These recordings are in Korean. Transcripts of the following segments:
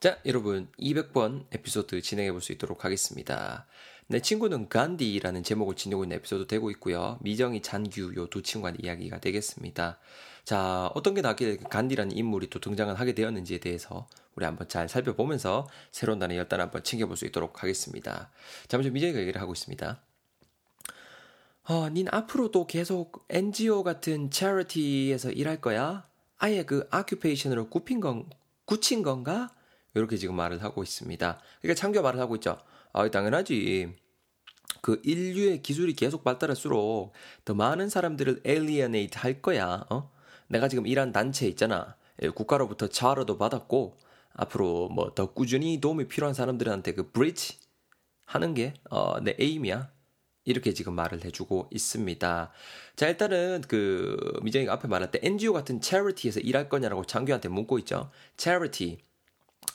자, 여러분 200번 에피소드 진행해 볼 수 있도록 하겠습니다. 내 친구는 간디라는 제목을 지니고 있는 에피소드 되고 있고요. 미정이 잔규 요 두 친구의 이야기가 되겠습니다. 자, 어떤 게 나길래 간디라는 인물이 또 등장을 하게 되었는지에 대해서 우리 한번 잘 살펴보면서 새로운 단어 열단 한번 챙겨볼 수 있도록 하겠습니다. 자, 먼저 미정이가 얘기를 하고 있습니다. 어, 닌 앞으로도 계속 NGO 같은 charity에서 일할 거야? 아예 그 occupation으로 굽힌 건, 굳힌 건가? 이렇게 지금 말을 하고 있습니다. 그러니까 창규가 말을 하고 있죠. 아, 당연하지. 그 인류의 기술이 계속 발달할수록 더 많은 사람들을 alienate 할 거야. 어? 내가 지금 일한 단체 있잖아. 예, 국가로부터 자료도 받았고 앞으로 뭐 더 꾸준히 도움이 필요한 사람들한테 그 브리지 하는 게 어, 내 에임이야. 이렇게 지금 말을 해주고 있습니다. 자, 일단은 그 미정이가 앞에 말할 때 NGO 같은 charity에서 일할 거냐라고 장규한테 묻고 있죠. charity.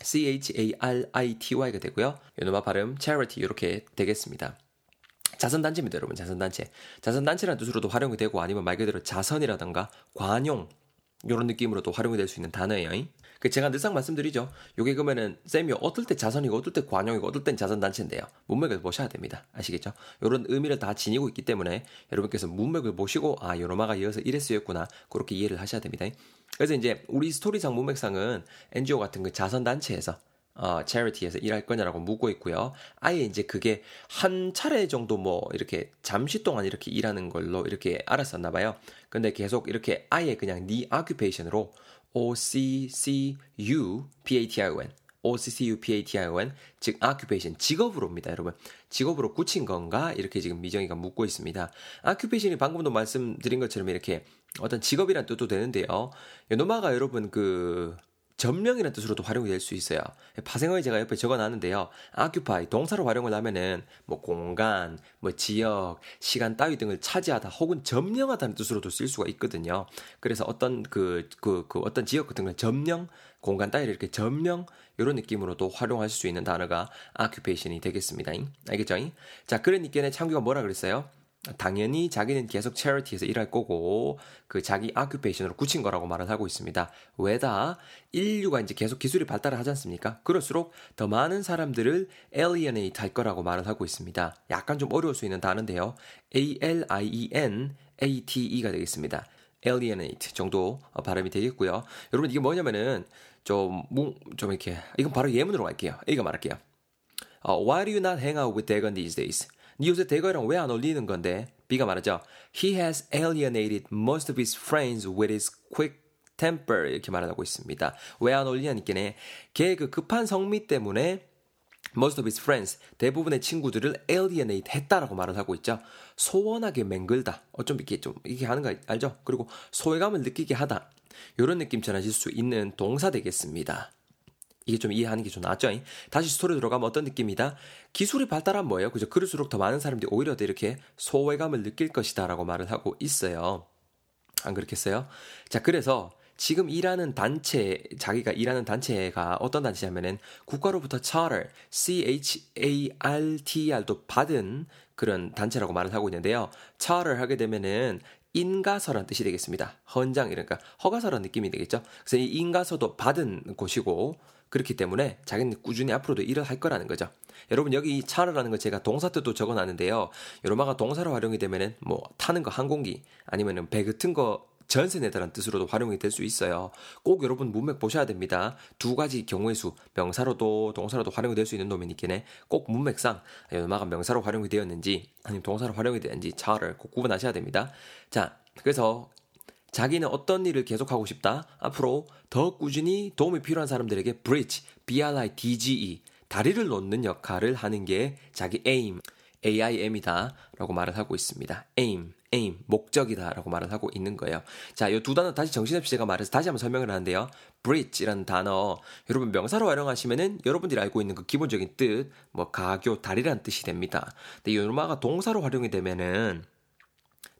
C-H-A-R-I-T-Y가 되고요. 요놈아 발음 charity 이렇게 되겠습니다. 자선단체입니다, 여러분. 자선단체. 자선단체라는 뜻으로도 활용이 되고 아니면 말 그대로 자선이라던가 관용 이런 느낌으로도 활용이 될 수 있는 단어예요. 그 제가 늘상 말씀드리죠. 요게 그러면은 쌤이 어떨 때 자선이고 어떨 때 관용이고 어떨 땐 자선단체인데요. 문맥을 보셔야 됩니다. 아시겠죠? 요런 의미를 다 지니고 있기 때문에 여러분께서 문맥을 보시고 아 요로마가 이어서 이래 쓰였구나 그렇게 이해를 하셔야 됩니다. 그래서 이제 우리 스토리상 문맥상은 NGO 같은 그 자선단체에서 어, charity에서 일할 거냐라고 묻고 있고요. 아예 이제 그게 한 차례 정도 뭐 이렇게 잠시 동안 이렇게 일하는 걸로 이렇게 알았었나 봐요. 근데 계속 이렇게 아예 그냥 네 occupation으로 O-C-C-U-P-A-T-I-O-N O-C-C-U-P-A-T-I-O-N 즉 occupation 직업으로입니다 여러분 직업으로 굳힌 건가 이렇게 지금 미정이가 묻고 있습니다 occupation이 방금도 말씀드린 것처럼 이렇게 어떤 직업이란 뜻도 되는데요 노마가 여러분 그 전명이라는 뜻으로도 활용이 될 수 있어요. 파생어에 제가 옆에 적어놨는데요. occupy 동사로 활용을 하면은 뭐 공간, 뭐 지역, 시간 따위 등을 차지하다 혹은 점령하다는 뜻으로도 쓸 수가 있거든요. 그래서 어떤 그, 그, 그 어떤 지역 같은 걸 점령, 공간 따위를 이렇게 점령 이런 느낌으로도 활용할 수 있는 단어가 occupation이 되겠습니다. 알겠죠? 자, 그러니까 창규가 뭐라 그랬어요? 당연히 자기는 계속 charity에서 일할 거고 그 자기 occupation으로 굳힌 거라고 말을 하고 있습니다. 왜다 인류가 이제 계속 기술이 발달을 하지 않습니까? 그럴수록 더 많은 사람들을 alienate 할 거라고 말을 하고 있습니다. 약간 좀 어려울 수 있는 단어인데요. A-L-I-E-N-A-T-E가 되겠습니다. alienate 정도 발음이 되겠고요. 여러분 이게 뭐냐면은 좀, 좀 이렇게, 이건 바로 예문으로 갈게요. 이거 말할게요. Uh, why do you not hang out with Dagon these days? 네 요새 대거랑 왜 안 어울리는 건데? B가 말하죠. He has alienated most of his friends with his quick temper 이렇게 말하고 있습니다. 왜 안 어울리냐니까네. 걔 그 급한 성미 때문에 most of his friends 대부분의 친구들을 alienate 했다라고 말을 하고 있죠. 소원하게 맹글다. 어쩜 이렇게 좀 이렇게 하는 거 알죠? 그리고 소외감을 느끼게 하다. 이런 느낌 전하실 수 있는 동사 되겠습니다. 이게 좀 이해하는 게 좀 낫죠? 다시 스토리 들어가면 어떤 느낌이다? 기술이 발달한 뭐예요? 그죠? 그럴수록 더 많은 사람들이 오히려 더 이렇게 소외감을 느낄 것이다 라고 말을 하고 있어요. 안 그렇겠어요? 자, 그래서 지금 일하는 단체, 자기가 일하는 단체가 어떤 단체냐면은 국가로부터 charter, C-H-A-R-T-R도 받은 그런 단체라고 말을 하고 있는데요. charter 하게 되면은 인가서란 뜻이 되겠습니다. 헌장, 이러니까 허가서란 느낌이 되겠죠. 그래서 이 인가서도 받은 곳이고, 그렇기 때문에 자기는 꾸준히 앞으로도 일을 할 거라는 거죠. 여러분 여기 차르라는 거 제가 동사 뜻도 적어놨는데요. 여러마가 동사로 활용이 되면은 뭐 타는 거 항공기 아니면은 배 같은 거 전세 내다라는 뜻으로도 활용이 될 수 있어요. 꼭 여러분 문맥 보셔야 됩니다. 두 가지 경우의 수, 명사로도 동사로도 활용이 될 수 있는 놈이니까 꼭 문맥상 연마가 명사로 활용이 되었는지 아니면 동사로 활용이 되는지 차를 꼭 구분하셔야 됩니다. 자, 그래서 자기는 어떤 일을 계속하고 싶다. 앞으로 더 꾸준히 도움이 필요한 사람들에게 bridge, B-R-I-D-G-E, 다리를 놓는 역할을 하는 게 자기 aim, AIM이다. 라고 말을 하고 있습니다. aim, aim, 목적이다. 라고 말을 하고 있는 거예요. 자, 이 두 단어 다시 정신없이 제가 말해서 다시 한번 설명을 하는데요. bridge라는 단어, 여러분 명사로 활용하시면은 여러분들이 알고 있는 그 기본적인 뜻, 뭐 가교, 다리라는 뜻이 됩니다. 근데 이 요마가 동사로 활용이 되면은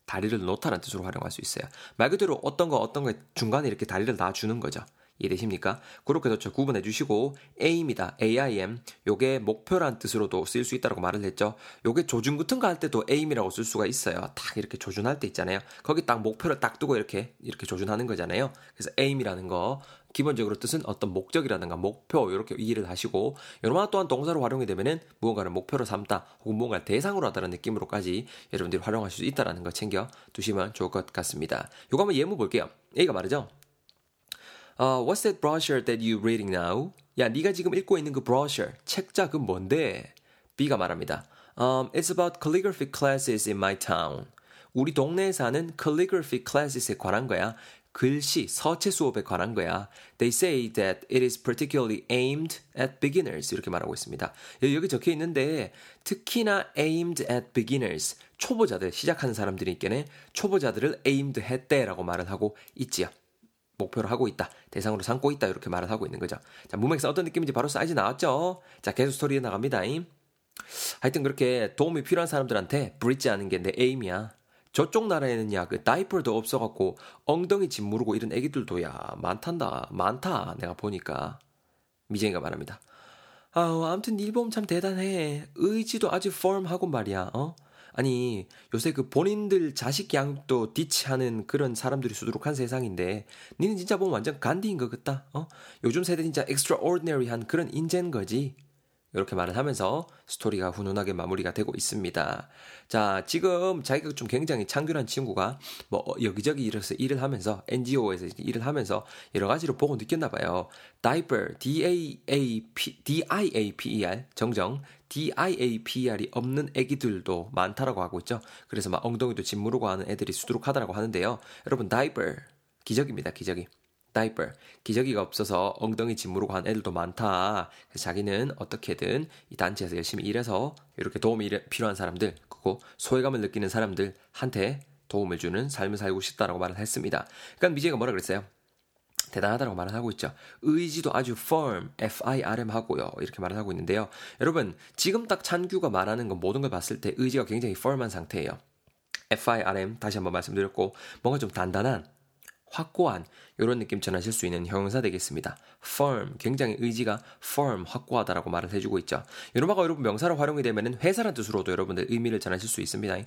다리를 놓다라는 뜻으로 활용할 수 있어요. 말 그대로 어떤 거 어떤 거 중간에 이렇게 다리를 놔주는 거죠. 이해되십니까? 그렇게 해서 구분해 주시고 aim이다. aim. 요게 목표란 뜻으로도 쓰일 수 있다고 말을 했죠. 요게 조준 같은 거 할 때도 aim이라고 쓸 수가 있어요. 딱 이렇게 조준할 때 있잖아요. 거기 딱 목표를 딱 두고 이렇게 이렇게 조준하는 거잖아요. 그래서 aim이라는 거 기본적으로 뜻은 어떤 목적이라든가 목표 이렇게 이해를 하시고 요로마 또한 동사로 활용이 되면은 무언가를 목표로 삼다 혹은 무언가를 대상으로 하다는 느낌으로까지 여러분들이 활용하실 수 있다라는 거 챙겨 두시면 좋을 것 같습니다. 요거 한번 예문 볼게요. A가 말이죠. Uh, what's that brochure that you reading now? 야, 네가 지금 읽고 있는 그 brochure, 책자 그 뭔데? B가 말합니다. Um, it's about calligraphy classes in my town. 우리 동네에 사는 calligraphy classes에 관한 거야. 글씨, 서체 수업에 관한 거야. They say that it is particularly aimed at beginners. 이렇게 말하고 있습니다. 여기 적혀 있는데, 특히나 aimed at beginners. 초보자들, 시작하는 있겠네. 초보자들을 aimed 했대라고 말을 하고 있지요. 목표로 하고 있다. 대상으로 삼고 있다. 이렇게 말을 하고 있는 거죠. 자, 문맥에서 어떤 느낌인지 바로 사이즈 나왔죠? 자, 계속 스토리에 나갑니다. 하여튼 그렇게 도움이 필요한 사람들한테 브릿지 하는 게 내 에임이야. 저쪽 나라에는야 그 다이퍼도 없어갖고 엉덩이 짓무르고 이런 애기들도야 많단다 많다 내가 보니까 미쟁이가 말합니다. 아 아무튼 일본 참 대단해 의지도 아주 펌하고 말이야 어 아니 요새 그 본인들 자식 양육도 디치하는 그런 사람들이 수두룩한 세상인데 니는 진짜 보면 완전 간디인 것 같다. 어? 요즘 세대 진짜 엑스트라오디너리한 그런 인재인 거지 이렇게 말을 하면서 스토리가 훈훈하게 마무리가 되고 있습니다. 자, 지금 자기가 좀 굉장히 창균한 친구가 뭐 여기저기 일해서 일을 하면서 NGO에서 일을 하면서 여러 가지로 보고 느꼈나 봐요. diaper, D-A-A-P, D-I-A-P-E-R, 정정, D-I-A-P-E-R이 없는 애기들도 많다라고 하고 있죠. 그래서 막 엉덩이도 짓무르고 하는 애들이 수두룩하다라고 하는데요. 여러분, diaper, 기적입니다, 기적이. 다이퍼 기저귀가 없어서 엉덩이 짓무르고 한 애들도 많다. 그래서 자기는 어떻게든 이 단체에서 열심히 일해서 이렇게 도움이 필요한 사람들, 그리고 소외감을 느끼는 사람들한테 도움을 주는 삶을 살고 싶다라고 말을 했습니다. 그러니까 미제가 뭐라 그랬어요? 대단하다고 말을 하고 있죠. 의지도 아주 firm, F-I-R-M 하고요. 이렇게 말을 하고 있는데요. 여러분, 지금 딱 찬규가 말하는 건 모든 걸 봤을 때 의지가 굉장히 firm한 상태예요. F-I-R-M 다시 한번 말씀드렸고, 뭔가 좀 단단한, 확고한 이런 느낌 전하실 수 있는 형용사 되겠습니다. firm 굉장히 의지가 firm 확고하다라고 말을 해주고 있죠. 이놈아가 여러분 명사로 활용이 되면은 회사란 뜻으로도 여러분들 의미를 전하실 수 있습니다.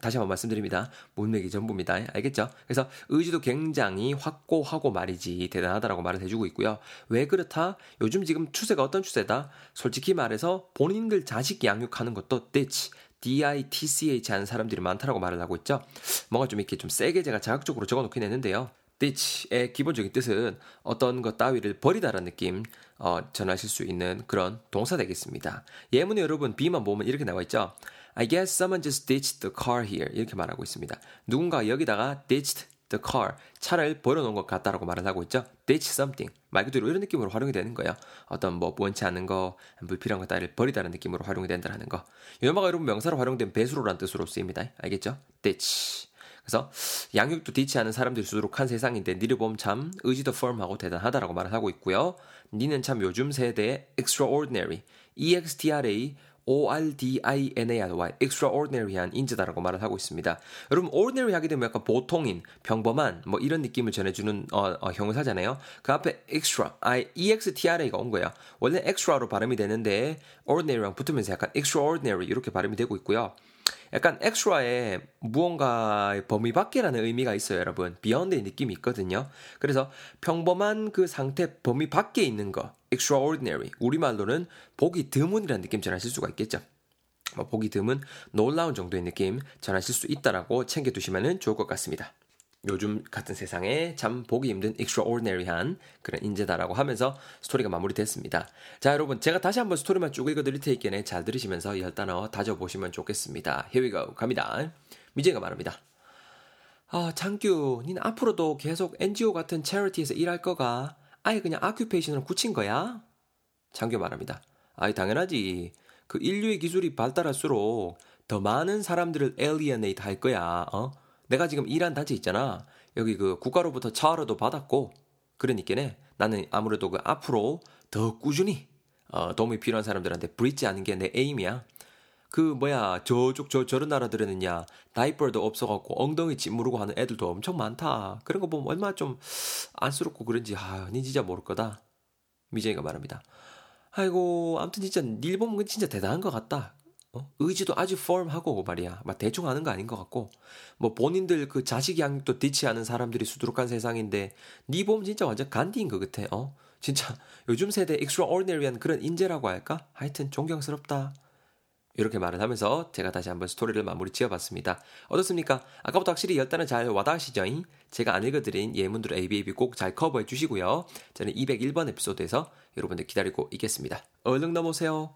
다시 한번 말씀드립니다. 문맥이 전부입니다. 알겠죠? 그래서 의지도 굉장히 확고하고 말이지 대단하다라고 말을 해주고 있고요. 왜 그렇다? 요즘 지금 추세가 어떤 추세다? 솔직히 말해서 본인들 자식 양육하는 것도 ditch DITCH 하는 사람들이 많다라고 말을 하고 있죠. 뭔가 좀 이렇게 좀 세게 제가 자극적으로 적어 놓긴 했는데요. ditch의 기본적인 뜻은 어떤 것 따위를 버리다라는 느낌 어, 전하실 수 있는 그런 동사 되겠습니다. 예문에 여러분 B만 보면 이렇게 나와 있죠. I guess someone just ditched the car here 이렇게 말하고 있습니다. 누군가 여기다가 ditched the car 차를 버려놓은 것 같다라고 말을 하고 있죠. ditch something 말 그대로 이런 느낌으로 활용이 되는 거예요. 어떤 뭐 원치 않은 거 불필요한 것 따위를 버리다는 느낌으로 활용이 된다는 거. 이마가 여러분 명사로 활용된 배수로란 뜻으로 쓰입니다. 알겠죠? ditch 그래서 양육도 디치하는 사람들이 수두룩한 세상인데 니를 보면 참 의지도 firm하고 대단하다라고 말을 하고 있고요. 니는 참 요즘 세대의 extraordinary, EXTRA O-R-D-I-N-A-R-Y, extraordinary한 인재다라고 말을 하고 있습니다. 여러분, ordinary 하게 되면 약간 보통인, 평범한, 뭐 이런 느낌을 전해주는 어, 어, 형사잖아요. 그 앞에 extra, I, E-X-T-R-A가 온 거예요. 원래 extra로 발음이 되는데 ordinary랑 붙으면서 약간 extraordinary 이렇게 발음이 되고 있고요. 약간 엑스트라에 무언가의 범위 밖에라는 의미가 있어요, 여러분. 비욘드의 느낌이 있거든요. 그래서 평범한 그 상태 범위 밖에 있는 거, extraordinary. 우리말로는 보기 드문이라는 느낌 전하실 수가 있겠죠. 뭐 보기 드문, 놀라운 정도의 느낌 전하실 수 있다라고 챙겨두시면 좋을 것 같습니다. 요즘 같은 세상에 참 보기 힘든 extraordinary한 그런 인재다라고 하면서 스토리가 마무리됐습니다. 자, 여러분, 제가 다시 한번 스토리만 쭉 읽어드릴 테니까 잘 들으시면서 열 단어 다져보시면 좋겠습니다. Here we go. 갑니다. 미제가 말합니다. 아, 장규, 닌 앞으로도 계속 NGO 같은 체리티에서 일할 거가 아예 그냥 아큐페이션으로 굳힌 거야? 장규 말합니다. 아이, 당연하지. 그 인류의 기술이 발달할수록 더 많은 사람들을 alienate 할 거야, 어? 내가 지금 일한 단체 있잖아. 여기 그 국가로부터 차르도 받았고, 그러니까네 나는 아무래도 그 앞으로 더 꾸준히 어, 도움이 필요한 사람들한테 브릿지 하는 게 내 에임이야. 그 뭐야 저쪽 저 저런 나라들에는야 다이퍼도 없어갖고 엉덩이 짓무르고 하는 애들도 엄청 많다. 그런 거 보면 얼마나 좀 안쓰럽고 그런지 아 니 진짜 모를 거다. 미정이가 말합니다. 아이고 아무튼 진짜 일본 건 진짜 대단한 것 같다. 어? 의지도 아주 펌하고 말이야. 막 대충 하는 거 아닌 것 같고 뭐 본인들 그 자식 양육도 디치하는 사람들이 수두룩한 세상인데 니 보면 진짜 완전 간디인 것 같아. 어? 진짜 요즘 세대 extraordinary한 그런 인재라고 할까? 하여튼 존경스럽다. 이렇게 말을 하면서 제가 다시 한번 스토리를 마무리 지어봤습니다. 어떻습니까? 아까부터 확실히 열단은 잘 와닿으시죠? 제가 안 읽어드린 예문들 ABAB 꼭 잘 커버해 주시고요. 저는 201번 에피소드에서 여러분들 기다리고 있겠습니다. 얼른 넘어오세요.